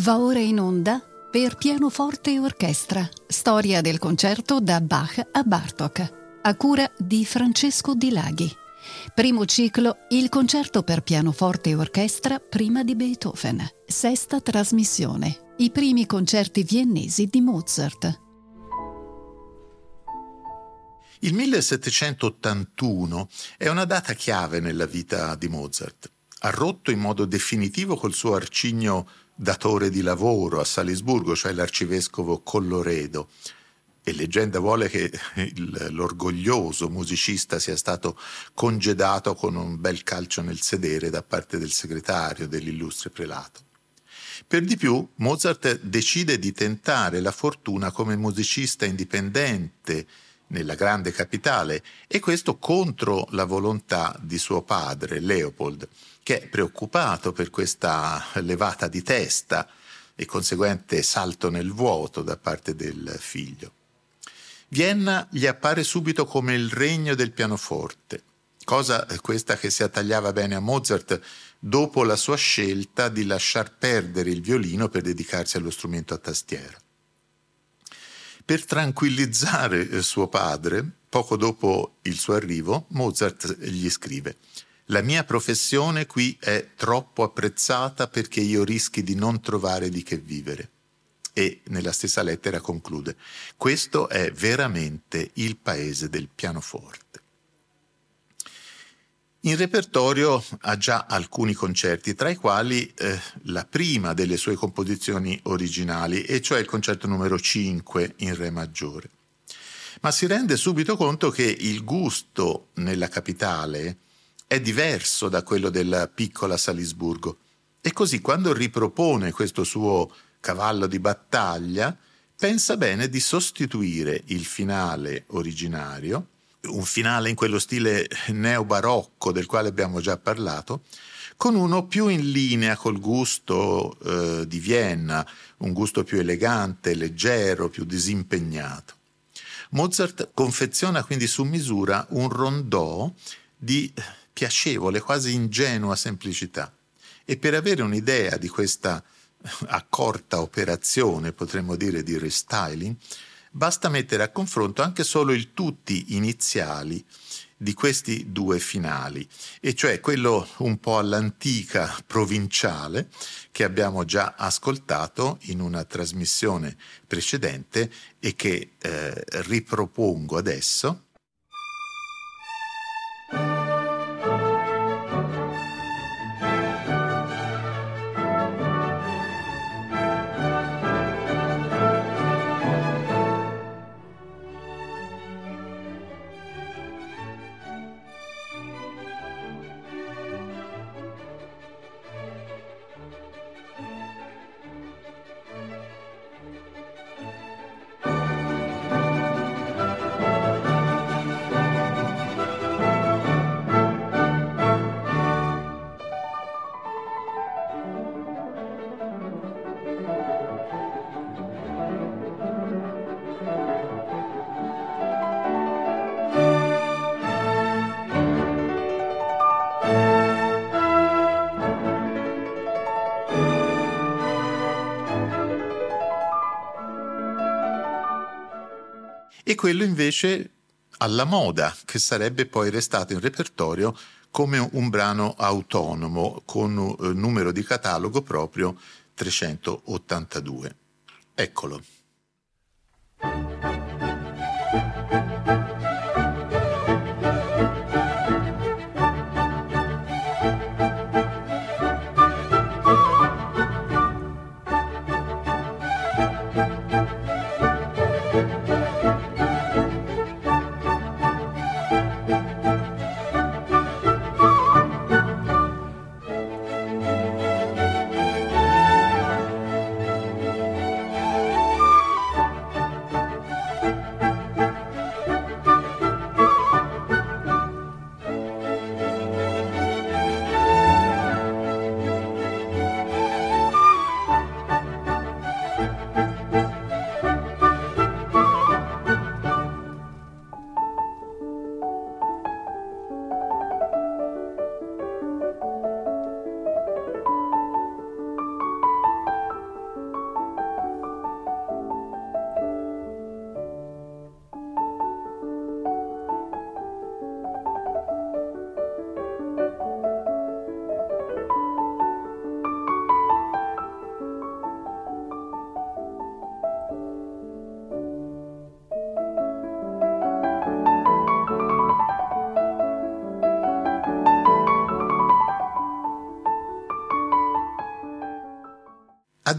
Va ora in onda per pianoforte e orchestra, storia del concerto da Bach a Bartok, a cura di Francesco Di Laghi. Primo ciclo, il concerto per pianoforte e orchestra prima di Beethoven. Sesta trasmissione, i primi concerti viennesi di Mozart. Il 1781 è una data chiave nella vita di Mozart. Ha rotto in modo definitivo col suo arcigno datore di lavoro a Salisburgo, cioè l'arcivescovo Colloredo. E leggenda vuole che il, l'orgoglioso musicista sia stato congedato con un bel calcio nel sedere da parte del segretario dell'illustre prelato. Per di più, Mozart decide di tentare la fortuna come musicista indipendente nella grande capitale e questo contro la volontà di suo padre, Leopold, che è preoccupato per questa levata di testa e conseguente salto nel vuoto da parte del figlio. Vienna gli appare subito come il regno del pianoforte, cosa questa che si attagliava bene a Mozart dopo la sua scelta di lasciar perdere il violino per dedicarsi allo strumento a tastiera. Per tranquillizzare suo padre, poco dopo il suo arrivo, Mozart gli scrive La mia professione qui è troppo apprezzata perché io rischi di non trovare di che vivere. E nella stessa lettera conclude Questo è veramente il paese del pianoforte. In repertorio ha già alcuni concerti, tra i quali eh, la prima delle sue composizioni originali, e cioè il concerto numero 5 in Re maggiore. Ma si rende subito conto che il gusto nella capitale è diverso da quello della piccola Salisburgo e così quando ripropone questo suo cavallo di battaglia, pensa bene di sostituire il finale originario un finale in quello stile neobarocco del quale abbiamo già parlato, con uno più in linea col gusto eh, di Vienna, un gusto più elegante, leggero, più disimpegnato. Mozart confeziona quindi su misura un rondò di piacevole, quasi ingenua semplicità. E per avere un'idea di questa accorta operazione, potremmo dire, di restyling, basta mettere a confronto anche solo il tutti iniziali di questi due finali, e cioè quello un po' all'antica provinciale che abbiamo già ascoltato in una trasmissione precedente e che eh, ripropongo adesso e quello invece alla moda, che sarebbe poi restato in repertorio come un brano autonomo con un eh, numero di catalogo proprio 382. Eccolo.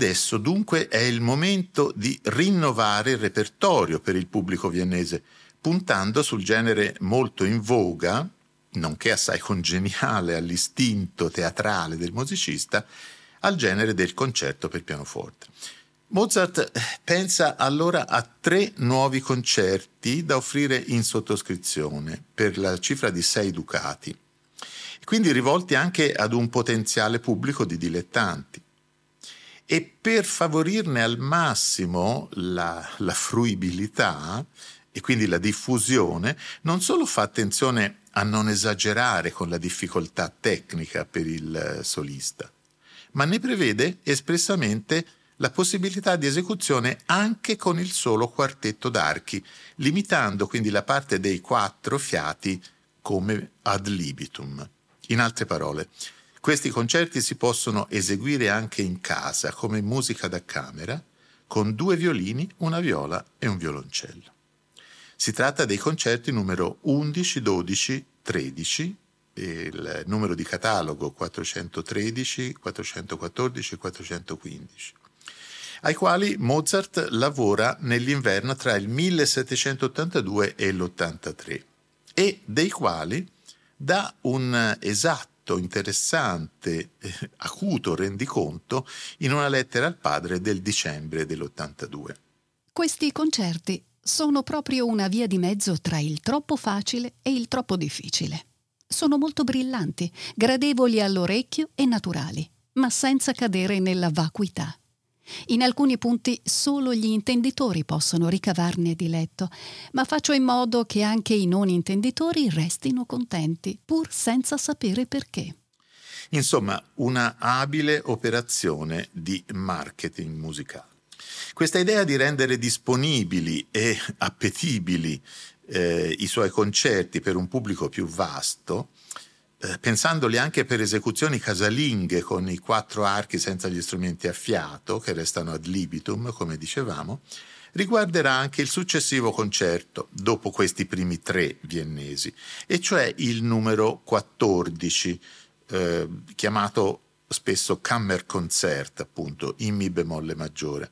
Adesso dunque è il momento di rinnovare il repertorio per il pubblico viennese, puntando sul genere molto in voga, nonché assai congeniale all'istinto teatrale del musicista, al genere del concerto per pianoforte. Mozart pensa allora a tre nuovi concerti da offrire in sottoscrizione per la cifra di sei ducati, quindi rivolti anche ad un potenziale pubblico di dilettanti. E per favorirne al massimo la, la fruibilità e quindi la diffusione, non solo fa attenzione a non esagerare con la difficoltà tecnica per il solista, ma ne prevede espressamente la possibilità di esecuzione anche con il solo quartetto d'archi, limitando quindi la parte dei quattro fiati come ad libitum. In altre parole, questi concerti si possono eseguire anche in casa come musica da camera, con due violini, una viola e un violoncello. Si tratta dei concerti numero 11, 12, 13 il numero di catalogo 413, 414 e 415, ai quali Mozart lavora nell'inverno tra il 1782 e l'83 e dei quali dà un esatto, interessante, eh, acuto rendiconto in una lettera al padre del dicembre dell'82. Questi concerti sono proprio una via di mezzo tra il troppo facile e il troppo difficile. Sono molto brillanti, gradevoli all'orecchio e naturali, ma senza cadere nella vacuità. In alcuni punti solo gli intenditori possono ricavarne diletto, ma faccio in modo che anche i non intenditori restino contenti, pur senza sapere perché. Insomma, una abile operazione di marketing musicale. Questa idea di rendere disponibili e appetibili eh, i suoi concerti per un pubblico più vasto, eh, pensandoli anche per esecuzioni casalinghe con i quattro archi senza gli strumenti a fiato, che restano ad libitum, come dicevamo, riguarderà anche il successivo concerto, dopo questi primi tre viennesi, e cioè il numero 14, eh, chiamato spesso Kammerkonzert, appunto, in Mi bemolle maggiore,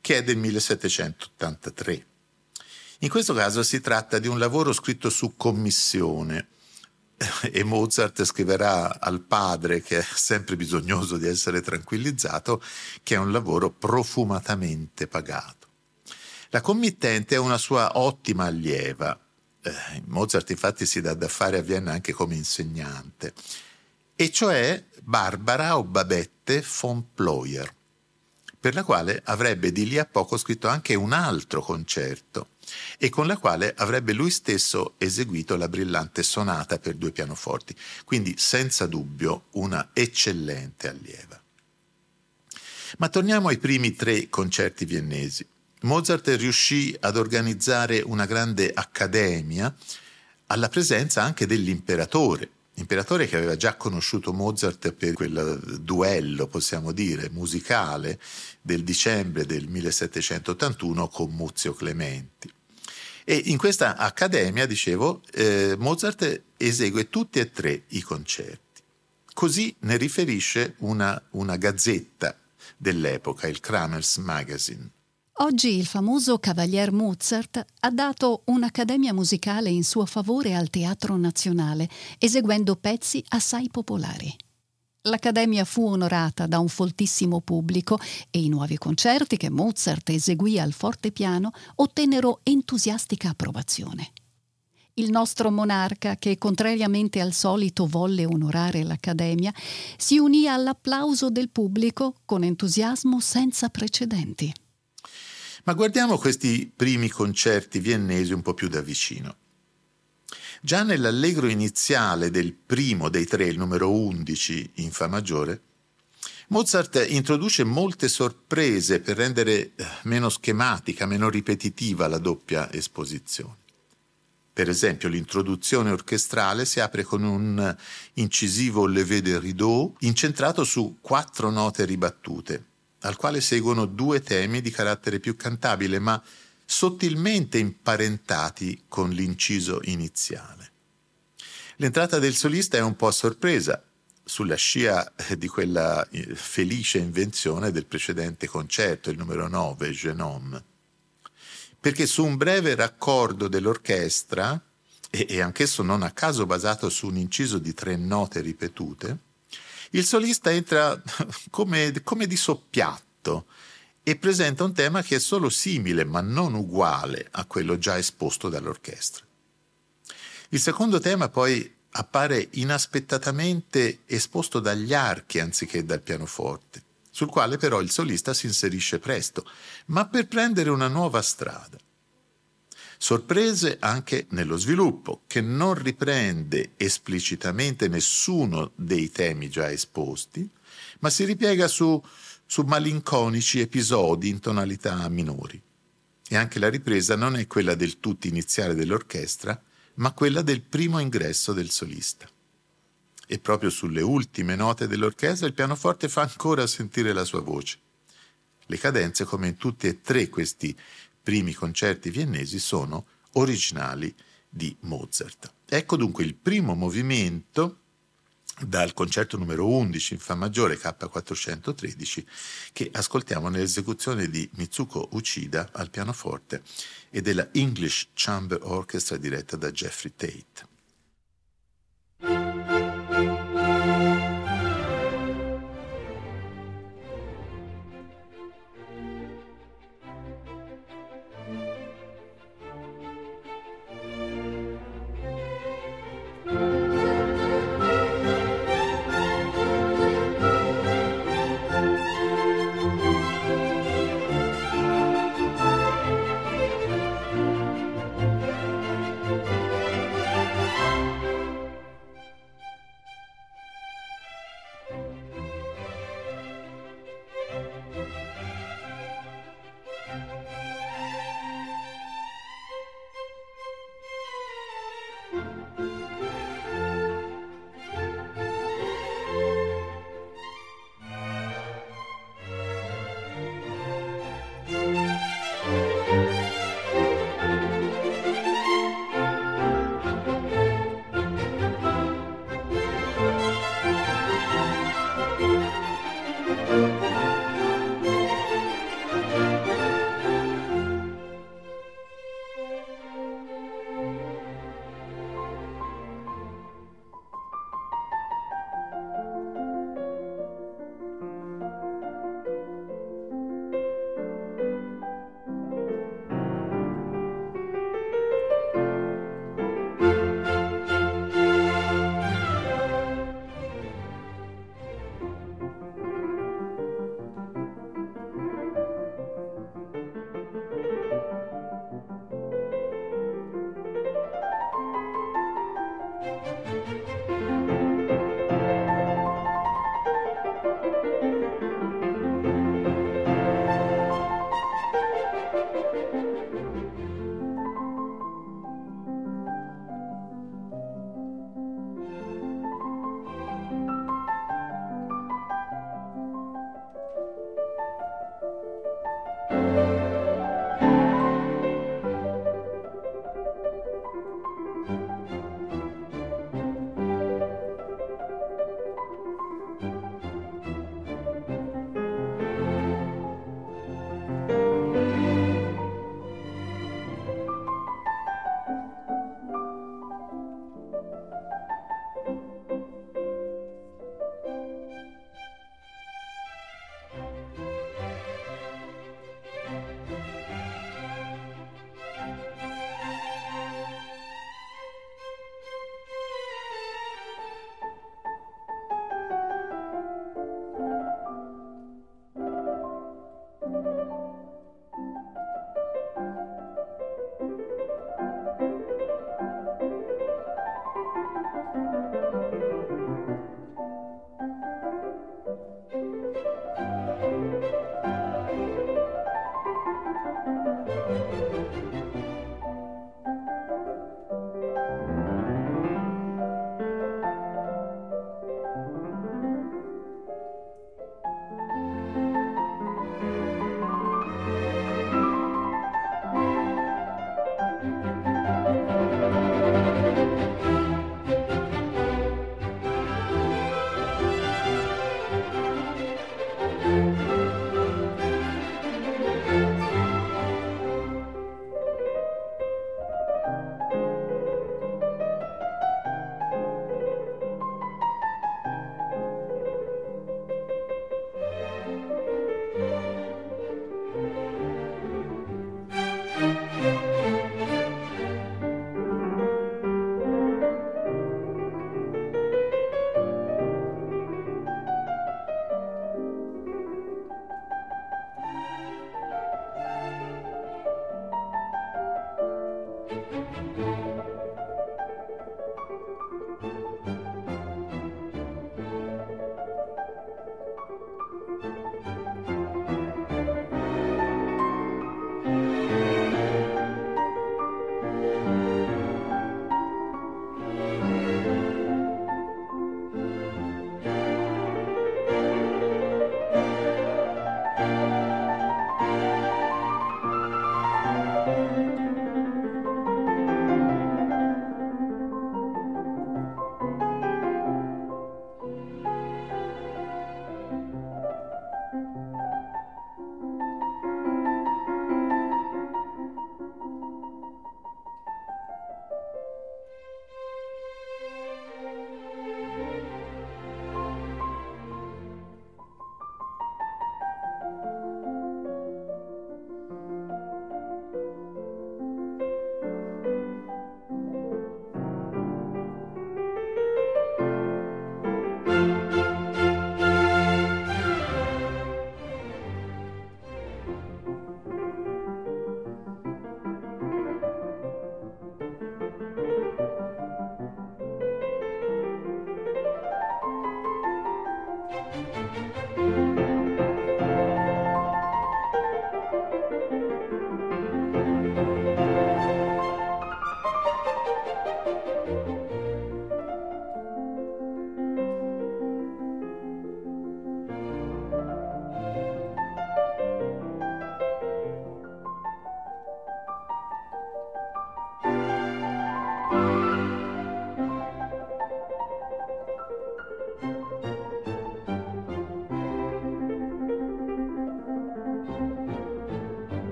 che è del 1783. In questo caso si tratta di un lavoro scritto su commissione e Mozart scriverà al padre, che è sempre bisognoso di essere tranquillizzato, che è un lavoro profumatamente pagato. La committente è una sua ottima allieva. Eh, Mozart infatti si dà da fare a Vienna anche come insegnante, e cioè Barbara o Babette von Ployer, per la quale avrebbe di lì a poco scritto anche un altro concerto e con la quale avrebbe lui stesso eseguito la brillante sonata per due pianoforti, quindi senza dubbio una eccellente allieva. Ma torniamo ai primi tre concerti viennesi. Mozart riuscì ad organizzare una grande accademia alla presenza anche dell'imperatore, imperatore che aveva già conosciuto Mozart per quel duello, possiamo dire, musicale del dicembre del 1781 con Muzio Clementi. E in questa accademia, dicevo, eh, Mozart esegue tutti e tre i concerti. Così ne riferisce una, una gazzetta dell'epoca, il Kramers Magazine. Oggi il famoso Cavalier Mozart ha dato un'accademia musicale in suo favore al Teatro Nazionale, eseguendo pezzi assai popolari. L'Accademia fu onorata da un foltissimo pubblico e i nuovi concerti che Mozart eseguì al fortepiano ottennero entusiastica approvazione. Il nostro monarca, che contrariamente al solito volle onorare l'Accademia, si unì all'applauso del pubblico con entusiasmo senza precedenti. Ma guardiamo questi primi concerti viennesi un po' più da vicino. Già nell'allegro iniziale del primo dei tre, il numero 11 in Fa maggiore, Mozart introduce molte sorprese per rendere eh, meno schematica, meno ripetitiva la doppia esposizione. Per esempio, l'introduzione orchestrale si apre con un incisivo levé de rideau incentrato su quattro note ribattute, al quale seguono due temi di carattere più cantabile, ma sottilmente imparentati con l'inciso iniziale. L'entrata del solista è un po' a sorpresa, sulla scia di quella eh, felice invenzione del precedente concerto, il numero 9, Genome. Perché su un breve raccordo dell'orchestra, e, e anch'esso non a caso basato su un inciso di tre note ripetute, il solista entra come, come di soppiatto e presenta un tema che è solo simile ma non uguale a quello già esposto dall'orchestra. Il secondo tema poi appare inaspettatamente esposto dagli archi anziché dal pianoforte, sul quale però il solista si inserisce presto, ma per prendere una nuova strada. Sorprese anche nello sviluppo, che non riprende esplicitamente nessuno dei temi già esposti, ma si ripiega su, su malinconici episodi in tonalità minori. E anche la ripresa non è quella del tutto iniziale dell'orchestra, ma quella del primo ingresso del solista. E proprio sulle ultime note dell'orchestra il pianoforte fa ancora sentire la sua voce. Le cadenze, come in tutti e tre questi primi concerti viennesi, sono originali di Mozart. Ecco dunque il primo movimento dal concerto numero 11 in Fa maggiore K413 che ascoltiamo nell'esecuzione di Mitsuko Uchida al pianoforte e della English Chamber Orchestra diretta da Jeffrey Tate.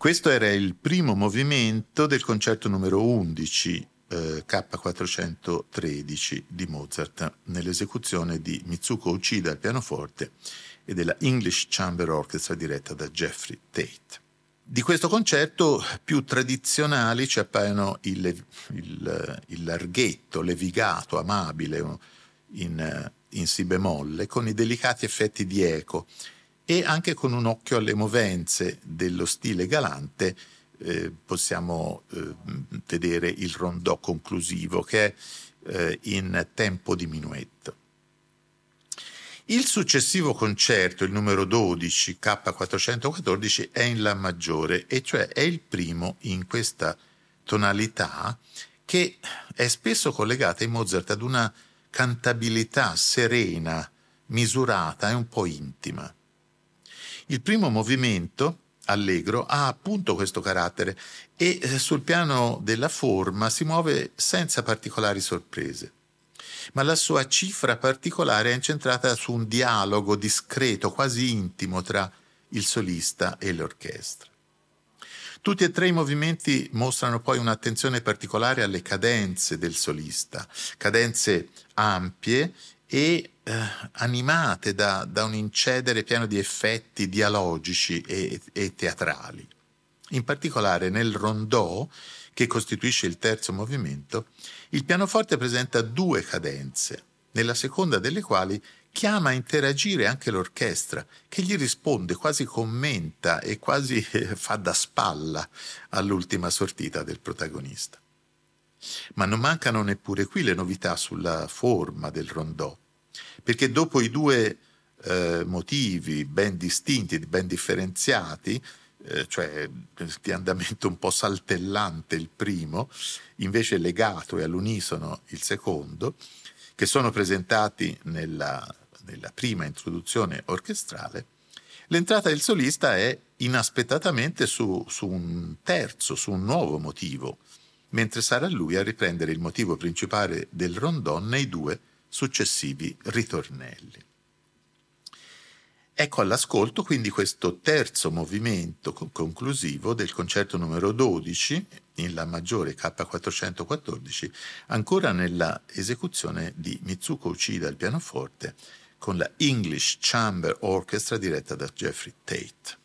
Questo era il primo movimento del concerto numero 11 eh, K413 di Mozart nell'esecuzione di Mitsuko Uchida al pianoforte e della English Chamber Orchestra diretta da Jeffrey Tate. Di questo concerto più tradizionali ci appaiono il, il, il larghetto, levigato, amabile in, in si bemolle, con i delicati effetti di eco e anche con un occhio alle movenze dello stile galante eh, possiamo eh, vedere il rondò conclusivo che è eh, in tempo di minuetto. Il successivo concerto, il numero 12, K414, è in La maggiore, e cioè è il primo in questa tonalità che è spesso collegata in Mozart ad una cantabilità serena, misurata e un po' intima. Il primo movimento, allegro, ha appunto questo carattere e eh, sul piano della forma si muove senza particolari sorprese ma la sua cifra particolare è incentrata su un dialogo discreto, quasi intimo tra il solista e l'orchestra. Tutti e tre i movimenti mostrano poi un'attenzione particolare alle cadenze del solista, cadenze ampie e eh, animate da, da, un incedere pieno di effetti dialogici e, e teatrali. In particolare nel rondò, che costituisce il terzo movimento, il pianoforte presenta due cadenze, nella seconda delle quali chiama a interagire anche l'orchestra, che gli risponde, quasi commenta e quasi eh, fa da spalla all'ultima sortita del protagonista. Ma non mancano neppure qui le novità sulla forma del rondò, perché dopo i due eh, motivi ben distinti, ben differenziati, eh, cioè di andamento un po' saltellante il primo, invece legato e all'unisono il secondo, che sono presentati nella, nella prima introduzione orchestrale, l'entrata del solista è inaspettatamente su, su un terzo, su un nuovo motivo, mentre sarà lui a riprendere il motivo principale del rondon nei due successivi ritornelli. Ecco all'ascolto quindi questo terzo movimento conclusivo del concerto numero 12 in La maggiore K414, ancora nella esecuzione di Mitsuko Uchida al pianoforte con la English Chamber Orchestra diretta da Jeffrey Tate.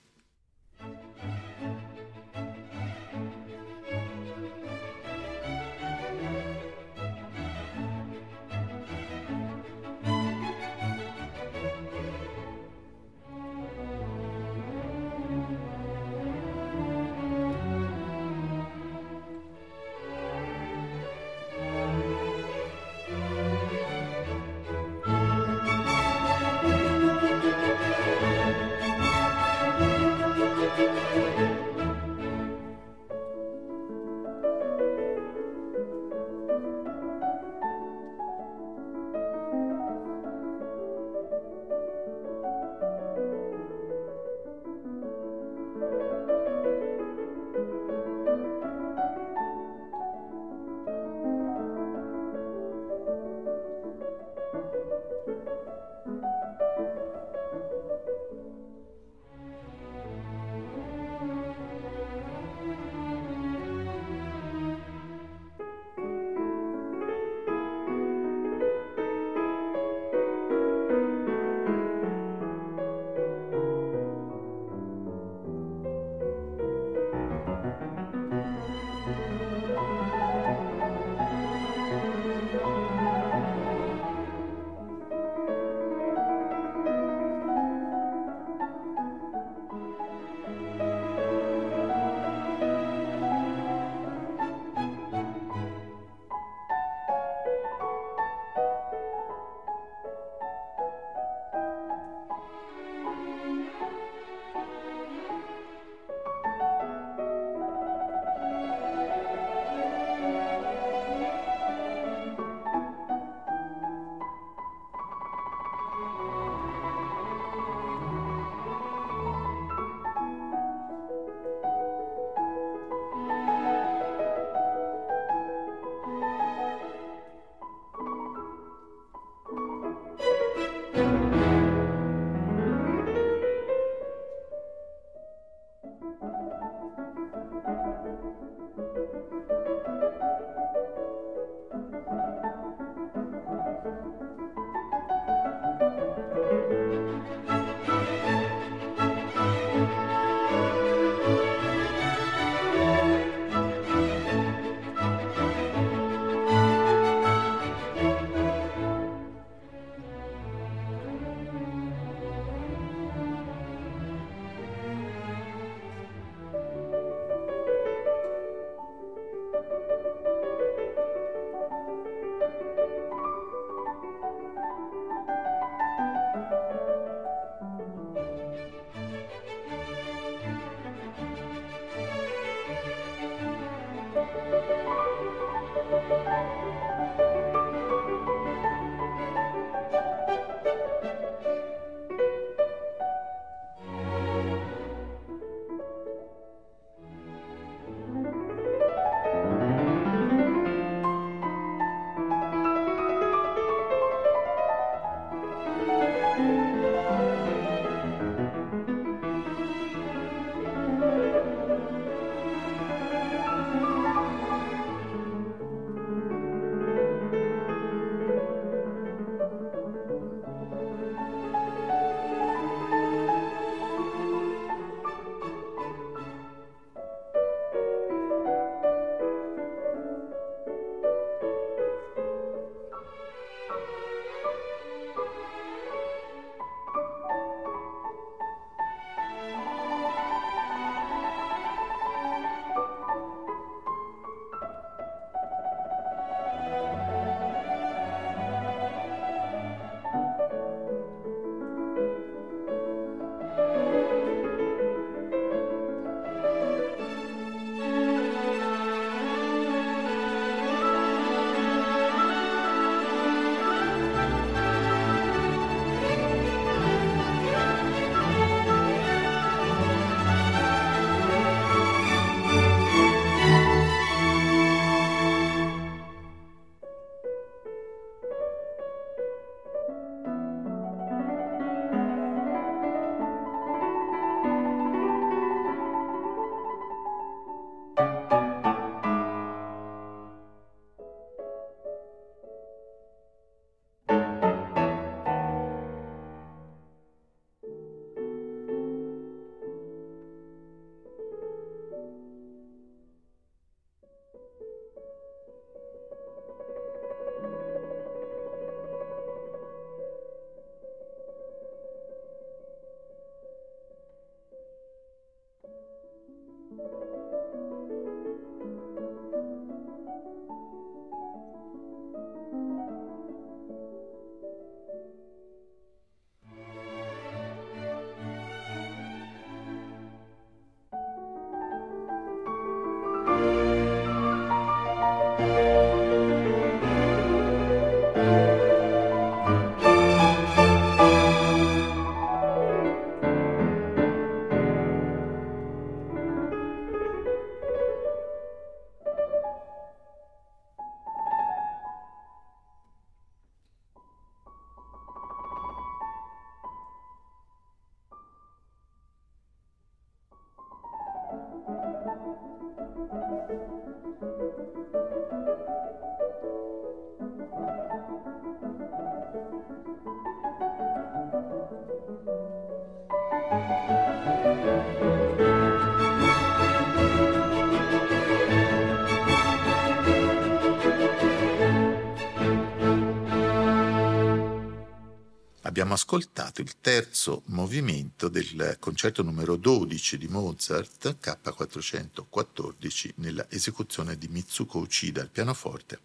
Ascoltato il terzo movimento del concerto numero 12 di Mozart, K414, nella esecuzione di Mitsuko Uchida al pianoforte,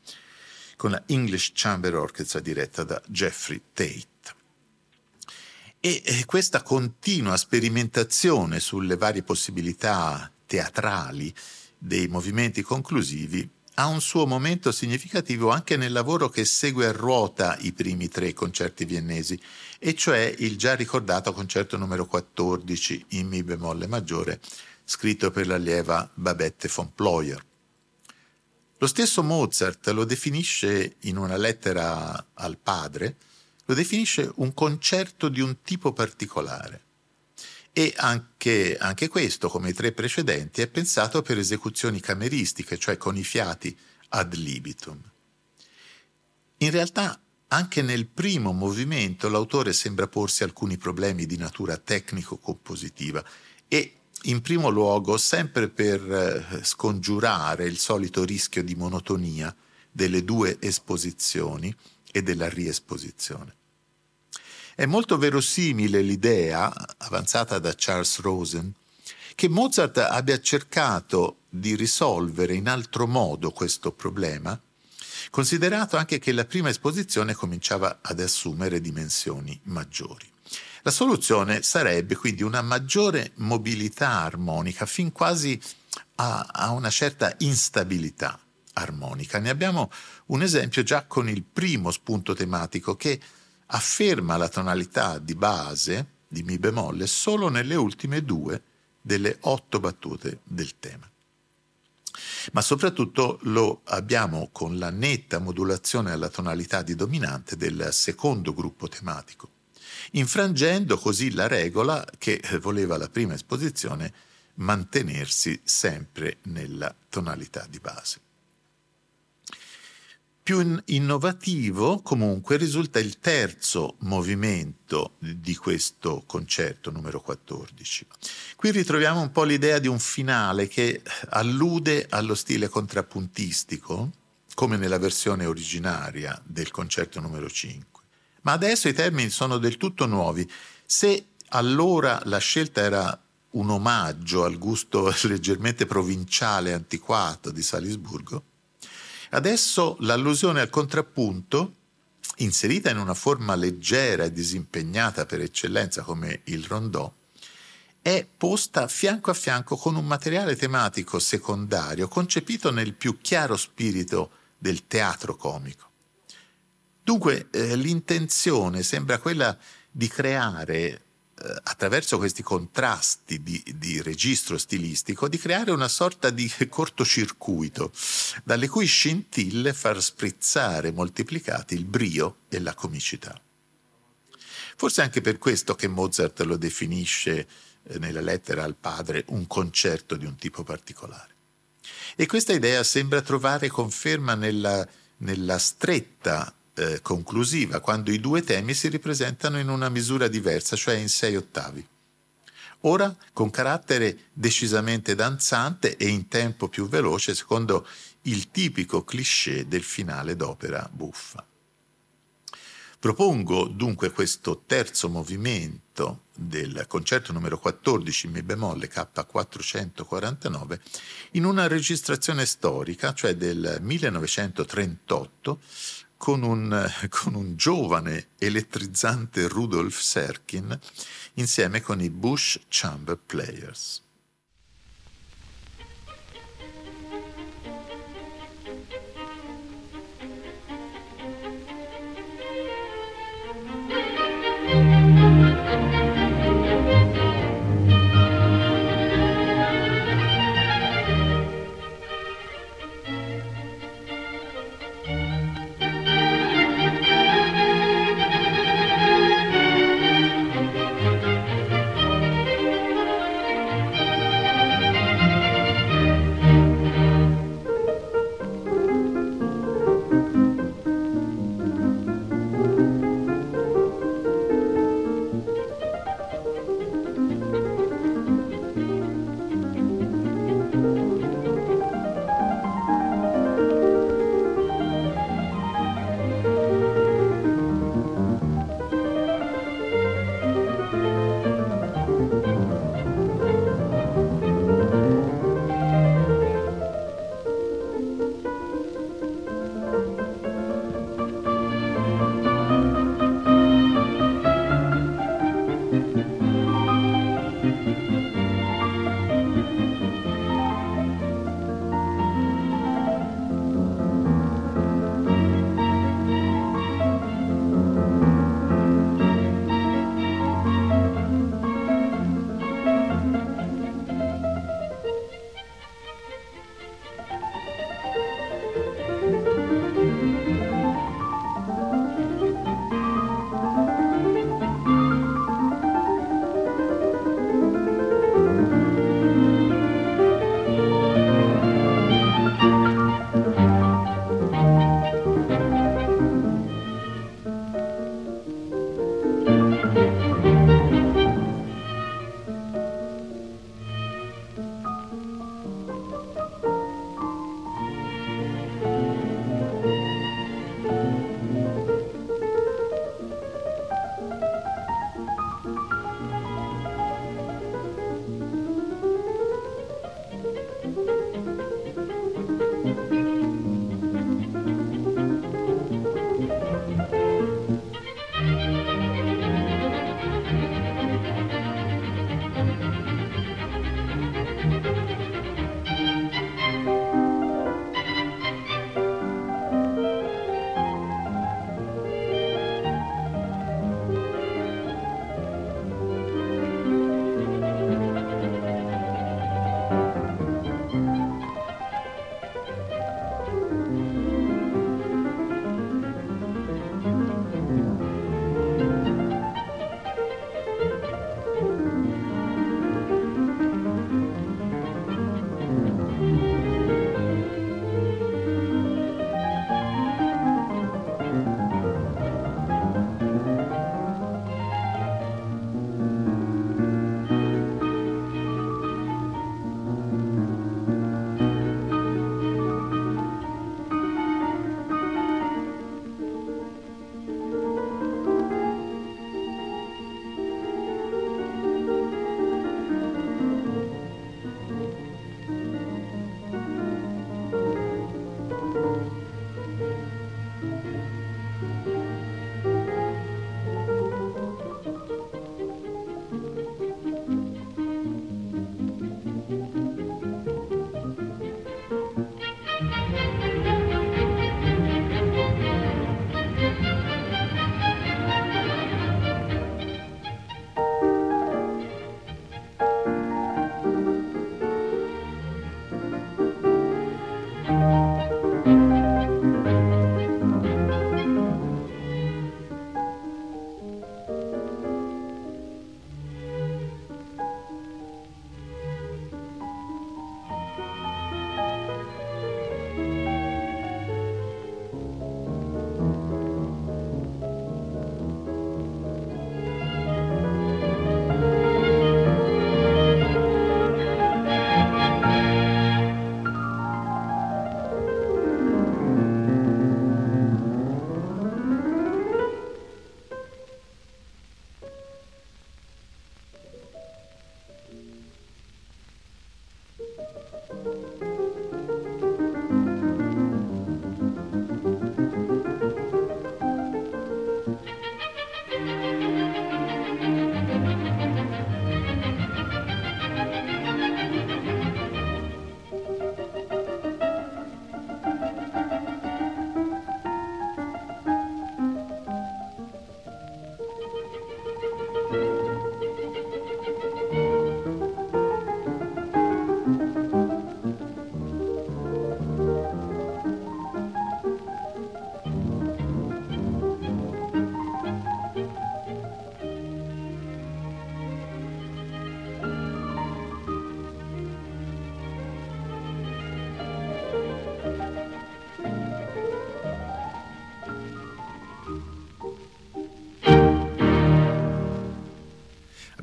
con la English Chamber Orchestra diretta da Jeffrey Tate. E questa continua sperimentazione sulle varie possibilità teatrali dei movimenti conclusivi ha un suo momento significativo anche nel lavoro che segue a ruota i primi tre concerti viennesi, e cioè il già ricordato concerto numero 14 in Mi bemolle maggiore, scritto per l'allieva Babette von Ployer. Lo stesso Mozart lo definisce in una lettera al padre, lo definisce un concerto di un tipo particolare. E anche, anche, questo, come i tre precedenti, è pensato per esecuzioni cameristiche, cioè con i fiati ad libitum. In realtà, anche nel primo movimento l'autore sembra porsi alcuni problemi di natura tecnico-compositiva e, in primo luogo, sempre per eh, scongiurare il solito rischio di monotonia delle due esposizioni e della riesposizione. È molto verosimile l'idea, avanzata da Charles Rosen, che Mozart abbia cercato di risolvere in altro modo questo problema, considerato anche che la prima esposizione cominciava ad assumere dimensioni maggiori. La soluzione sarebbe quindi una maggiore mobilità armonica, fin quasi a, a una certa instabilità armonica. Ne abbiamo un esempio già con il primo spunto tematico che afferma la tonalità di base di Mi bemolle solo nelle ultime due delle otto battute del tema. Ma soprattutto lo abbiamo con la netta modulazione alla tonalità di dominante del secondo gruppo tematico, infrangendo così la regola che voleva la prima esposizione mantenersi sempre nella tonalità di base. Più innovativo comunque risulta il terzo movimento di questo concerto numero 14. Qui ritroviamo un po' l'idea di un finale che allude allo stile contrappuntistico, come nella versione originaria del concerto numero 5. Ma adesso i termini sono del tutto nuovi. Se allora la scelta era un omaggio al gusto leggermente provinciale e antiquato di Salisburgo, Adesso l'allusione al contrappunto, inserita in una forma leggera e disimpegnata per eccellenza come il rondò, è posta fianco a fianco con un materiale tematico secondario concepito nel più chiaro spirito del teatro comico. Dunque eh, l'intenzione sembra quella di creare attraverso questi contrasti di, di, registro stilistico, di creare una sorta di cortocircuito, dalle cui scintille far sprizzare moltiplicati il brio e la comicità. Forse anche per questo che Mozart lo definisce eh, nella lettera al padre un concerto di un tipo particolare. E questa idea sembra trovare conferma nella, nella stretta eh, conclusiva, quando i due temi si ripresentano in una misura diversa, cioè in sei ottavi. Ora con carattere decisamente danzante e in tempo più veloce, secondo il tipico cliché del finale d'opera buffa. Propongo dunque questo terzo movimento del concerto numero 14 in Mi bemolle K449 in una registrazione storica, cioè del 1938, con un, con un giovane elettrizzante Rudolf Serkin insieme con i Bush Chamber Players.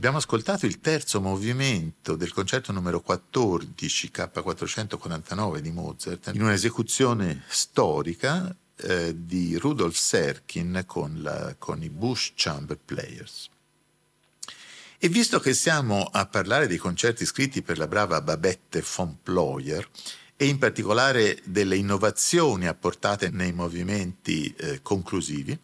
Abbiamo ascoltato il terzo movimento del concerto numero 14 K449 di Mozart in un'esecuzione storica eh, di Rudolf Serkin con, la, con i Bush Chamber Players. E visto che siamo a parlare dei concerti scritti per la brava Babette von Ployer e in particolare delle innovazioni apportate nei movimenti eh, conclusivi,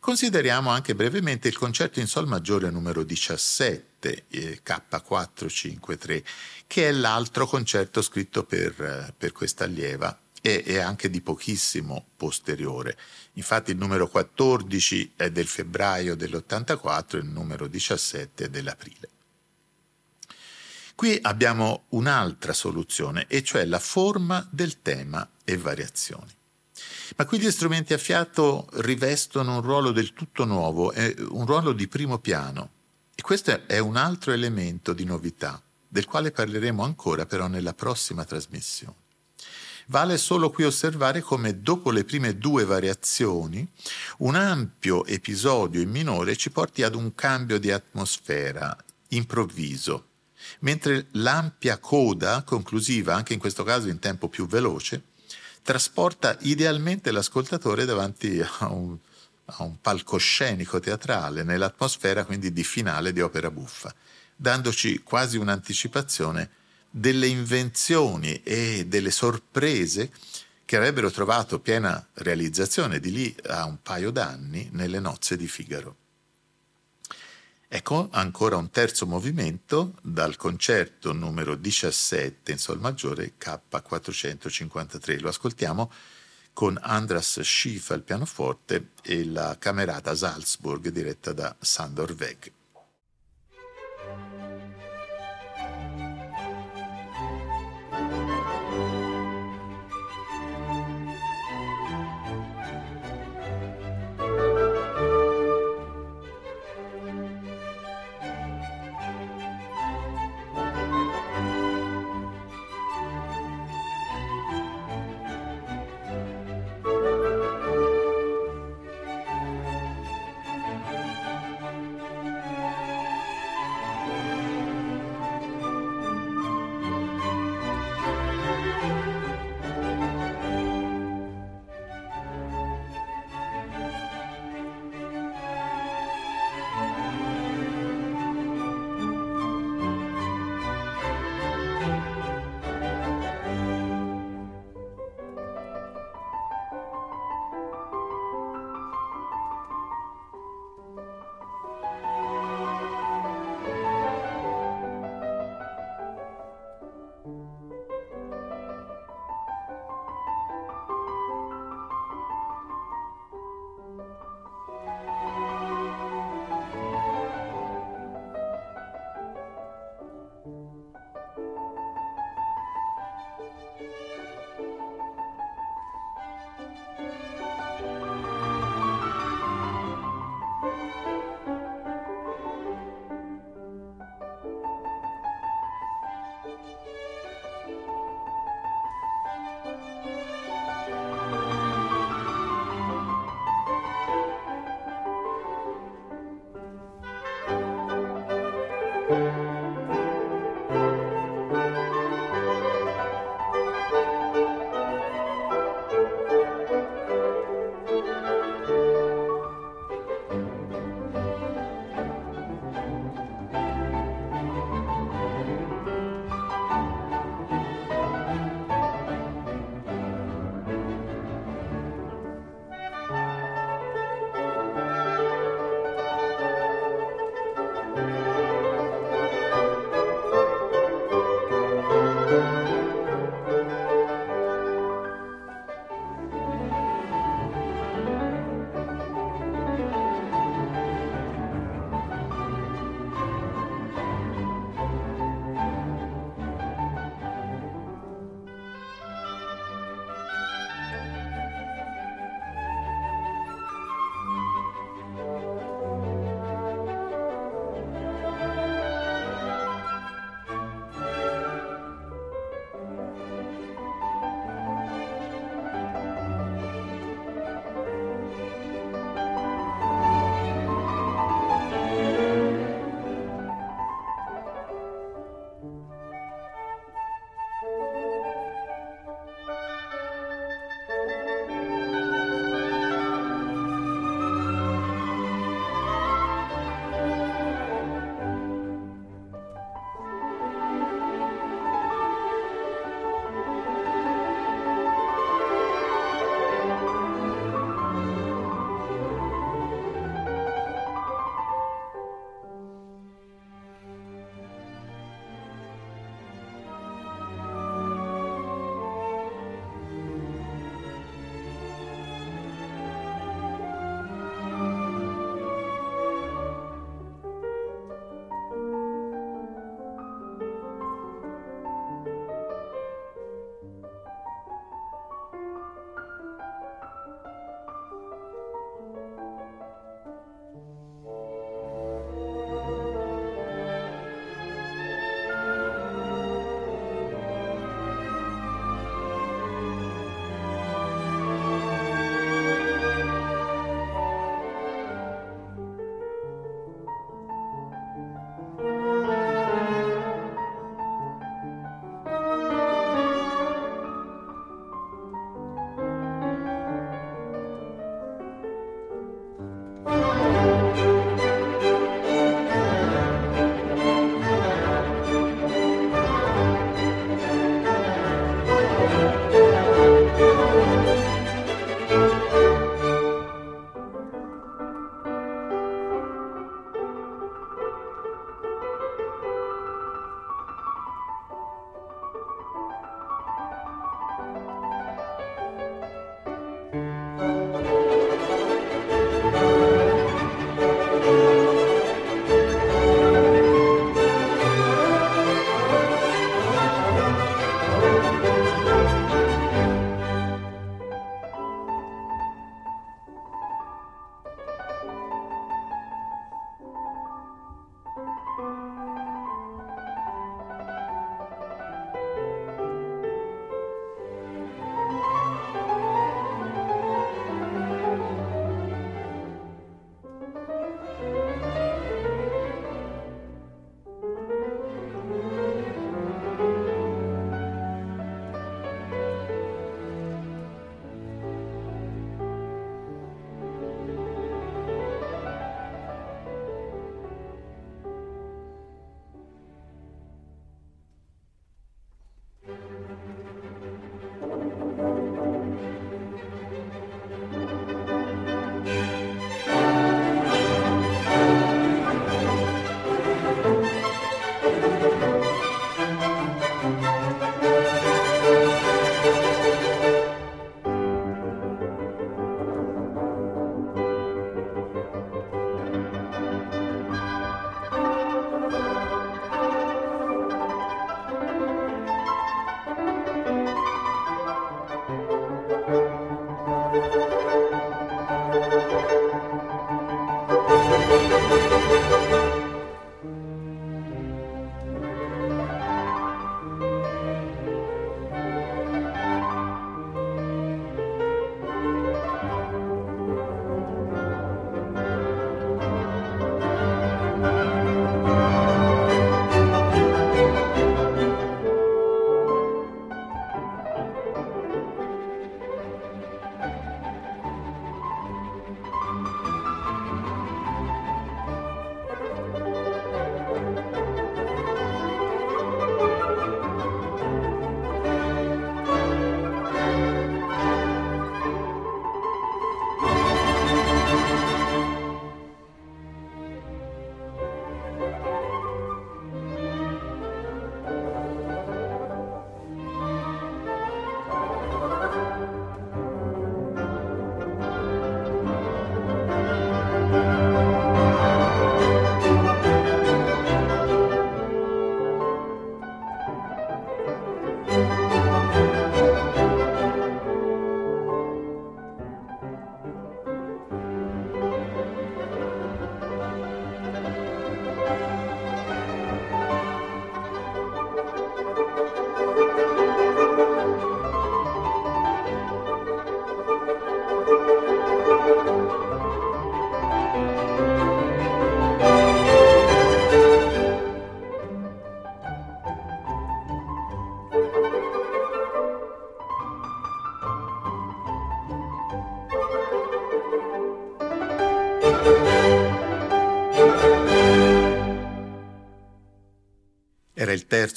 Consideriamo anche brevemente il concerto in Sol maggiore numero 17, eh, K453, che è l'altro concerto scritto per, eh, per questa allieva e è anche di pochissimo posteriore. Infatti il numero 14 è del febbraio dell'84 e il numero 17 è dell'aprile. Qui abbiamo un'altra soluzione, e cioè la forma del tema e variazioni. Ma qui gli strumenti a fiato rivestono un ruolo del tutto nuovo, un ruolo di primo piano. E questo è un altro elemento di novità, del quale parleremo ancora però nella prossima trasmissione. Vale solo qui osservare come dopo le prime due variazioni un ampio episodio in minore ci porti ad un cambio di atmosfera improvviso, mentre l'ampia coda conclusiva, anche in questo caso in tempo più veloce, trasporta idealmente l'ascoltatore davanti a un, a un palcoscenico teatrale, nell'atmosfera quindi di finale di opera buffa, dandoci quasi un'anticipazione delle invenzioni e delle sorprese che avrebbero trovato piena realizzazione di lì a un paio d'anni nelle nozze di Figaro. Ecco ancora un terzo movimento dal concerto numero 17 in Sol maggiore K453. Lo ascoltiamo con Andras Schiff al pianoforte e la camerata Salzburg diretta da Sandor Weg.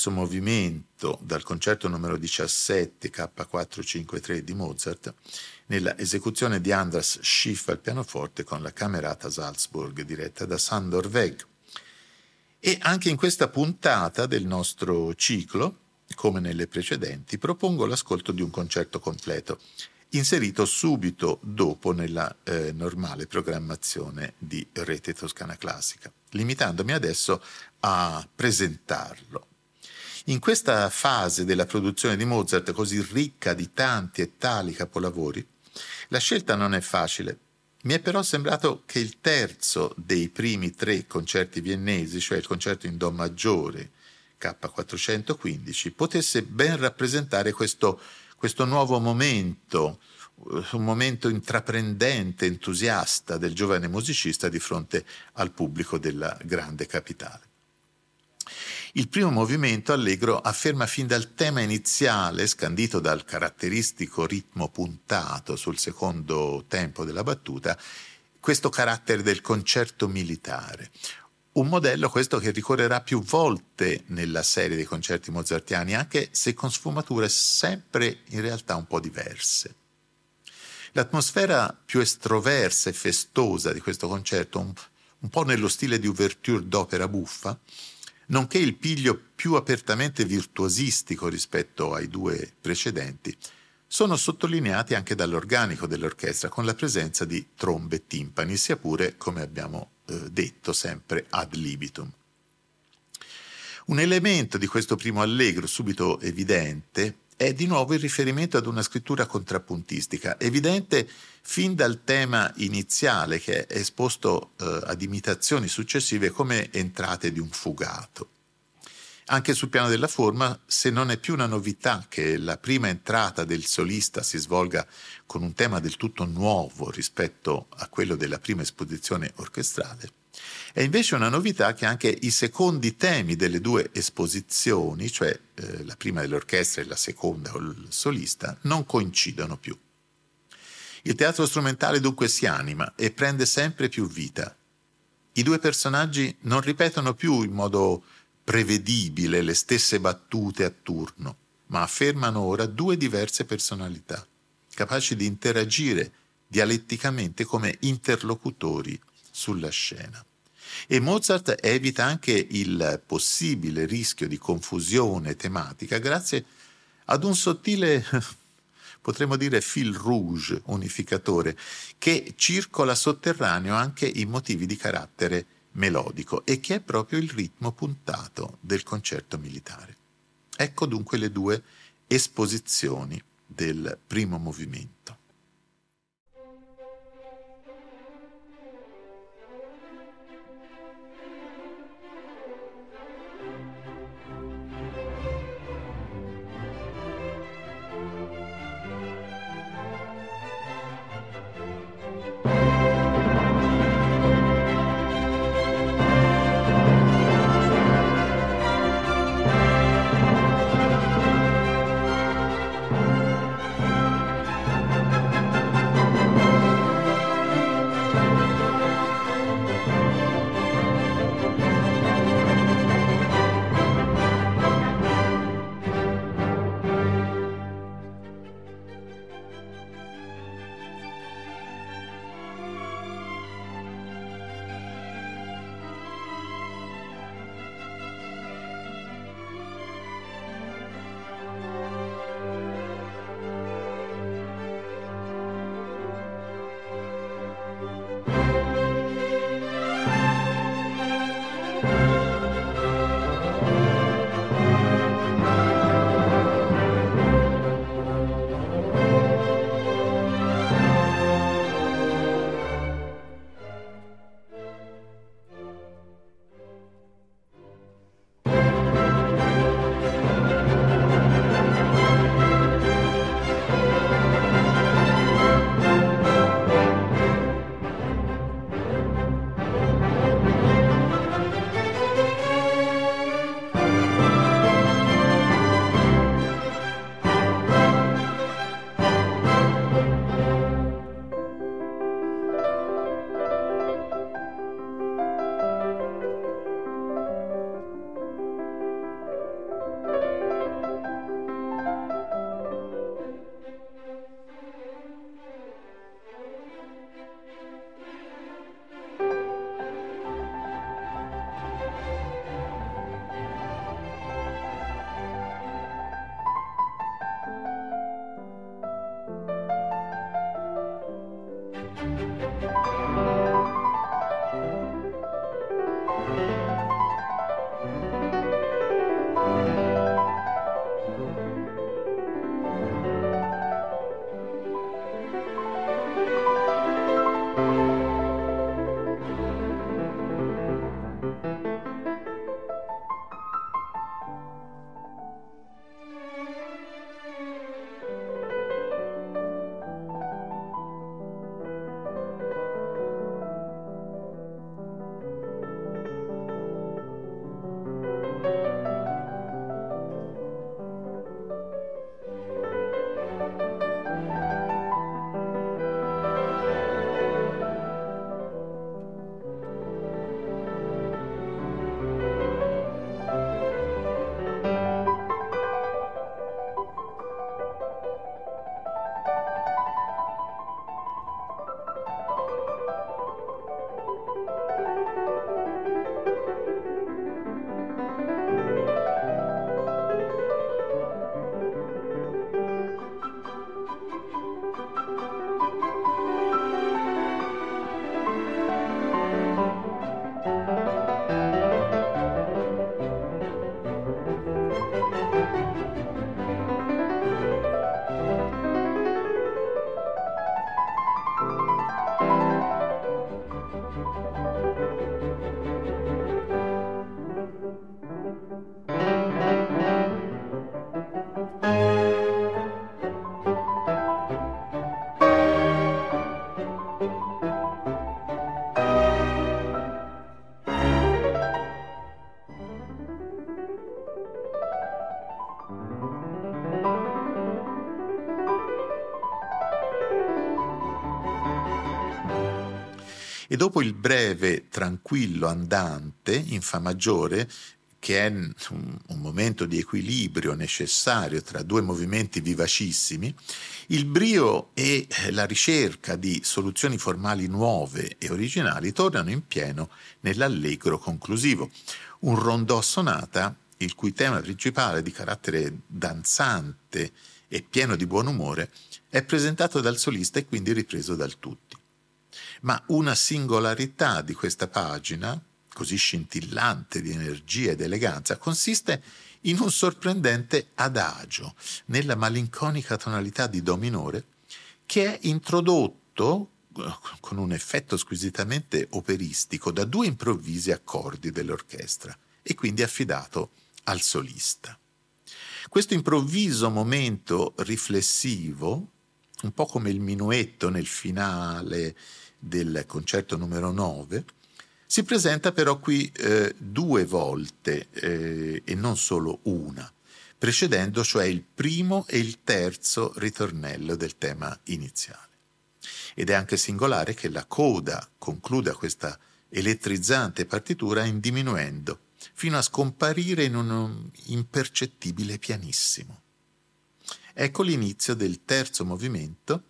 Terzo movimento dal concerto numero 17 K453 di Mozart nella esecuzione di Andras Schiff al pianoforte con la Camerata Salzburg diretta da Sandor Weg. E anche in questa puntata del nostro ciclo, come nelle precedenti, propongo l'ascolto di un concerto completo inserito subito dopo nella eh, normale programmazione di Rete Toscana Classica, limitandomi adesso a presentarlo. In questa fase della produzione di Mozart, così ricca di tanti e tali capolavori, la scelta non è facile. Mi è però sembrato che il terzo dei primi tre concerti viennesi, cioè il concerto in Do maggiore K415, potesse ben rappresentare questo questo nuovo momento, eh, un momento intraprendente, entusiasta del giovane musicista di fronte al pubblico della grande capitale. Il primo movimento allegro afferma fin dal tema iniziale, scandito dal caratteristico ritmo puntato sul secondo tempo della battuta, questo carattere del concerto militare, un modello questo che ricorrerà più volte nella serie dei concerti mozartiani, anche se con sfumature sempre in realtà un po' diverse. L'atmosfera più estroversa e festosa di questo concerto, un, un po' nello stile di ouverture d'opera buffa, nonché il piglio più apertamente virtuosistico rispetto ai due precedenti, sono sottolineati anche dall'organico dell'orchestra con la presenza di trombe e timpani, sia pure, come abbiamo eh, detto sempre, ad libitum. Un elemento di questo primo allegro subito evidente è di nuovo il riferimento ad una scrittura contrappuntistica, evidente fin dal tema iniziale che è esposto eh, ad imitazioni successive come entrate di un fugato. Anche sul piano della forma, se non è più una novità che la prima entrata del solista si svolga con un tema del tutto nuovo rispetto a quello della prima esposizione orchestrale, è invece una novità che anche i secondi temi delle due esposizioni, cioè eh, la prima dell'orchestra e la seconda o il solista, non coincidono più. Il teatro strumentale dunque si anima e prende sempre più vita. I due personaggi non ripetono più in modo prevedibile le stesse battute a turno, ma affermano ora due diverse personalità, capaci di interagire dialetticamente come interlocutori sulla scena. E Mozart evita anche il possibile rischio di confusione tematica grazie ad un sottile, potremmo dire, fil rouge unificatore che circola sotterraneo anche in motivi di carattere melodico e che è proprio il ritmo puntato del concerto militare. Ecco dunque le due esposizioni del primo movimento. Dopo il breve, tranquillo andante in Fa maggiore, che è un, momento di equilibrio necessario tra due movimenti vivacissimi, il brio e la ricerca di soluzioni formali nuove e originali tornano in pieno nell'allegro conclusivo. Un rondò sonata il cui tema principale di carattere danzante e pieno di buon umore è presentato dal solista e quindi ripreso dal tutti. Ma una singolarità di questa pagina, così scintillante di energia ed eleganza, consiste in un sorprendente adagio nella malinconica tonalità di Do minore che è introdotto eh, con un effetto squisitamente operistico da due improvvisi accordi dell'orchestra e quindi affidato al solista. Questo improvviso momento riflessivo, un po' come il minuetto nel finale del concerto numero 9, si presenta però qui eh, due volte eh, e non solo una, precedendo cioè il primo e il terzo ritornello del tema iniziale. Ed è anche singolare che la coda concluda questa elettrizzante partitura in diminuendo, fino a scomparire in un impercettibile pianissimo. Ecco l'inizio del terzo movimento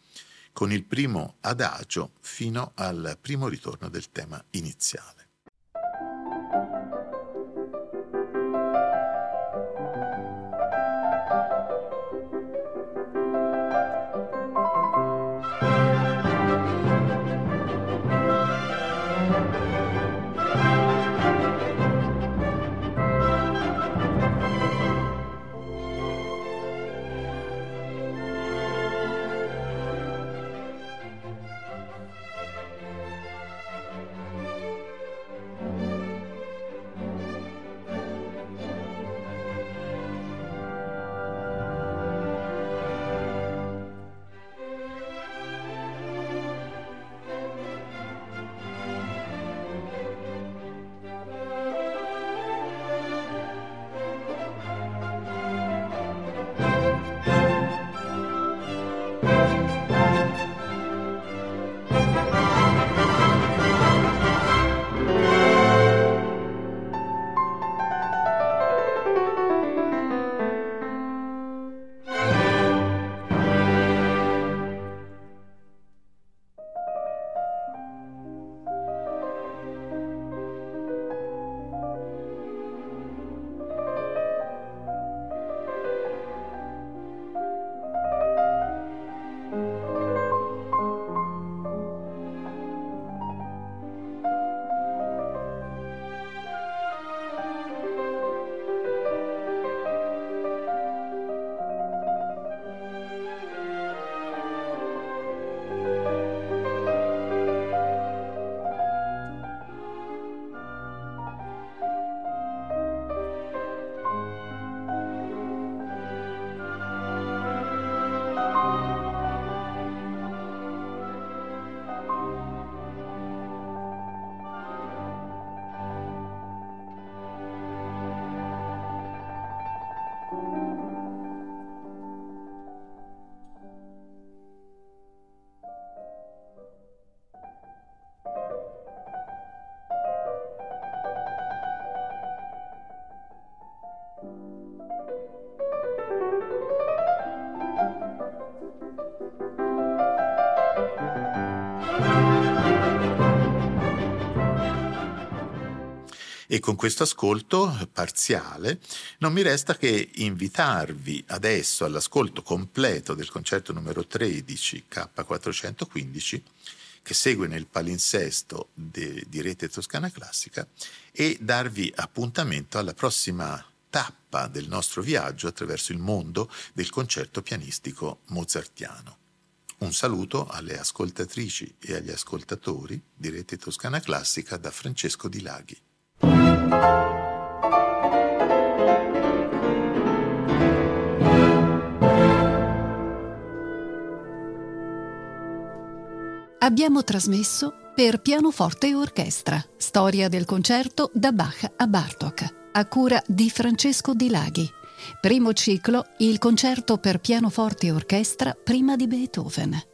con il primo adagio fino al primo ritorno del tema iniziale. E con questo ascolto parziale non mi resta che invitarvi adesso all'ascolto completo del concerto numero 13 K415 che segue nel palinsesto de, di Rete Toscana Classica e darvi appuntamento alla prossima tappa del nostro viaggio attraverso il mondo del concerto pianistico mozartiano. Un saluto alle ascoltatrici e agli ascoltatori di Rete Toscana Classica da Francesco Di Laghi. Abbiamo trasmesso per pianoforte e orchestra, storia del concerto da Bach a Bartok, a cura di Francesco Di Laghi. Primo ciclo, il concerto per pianoforte e orchestra prima di Beethoven.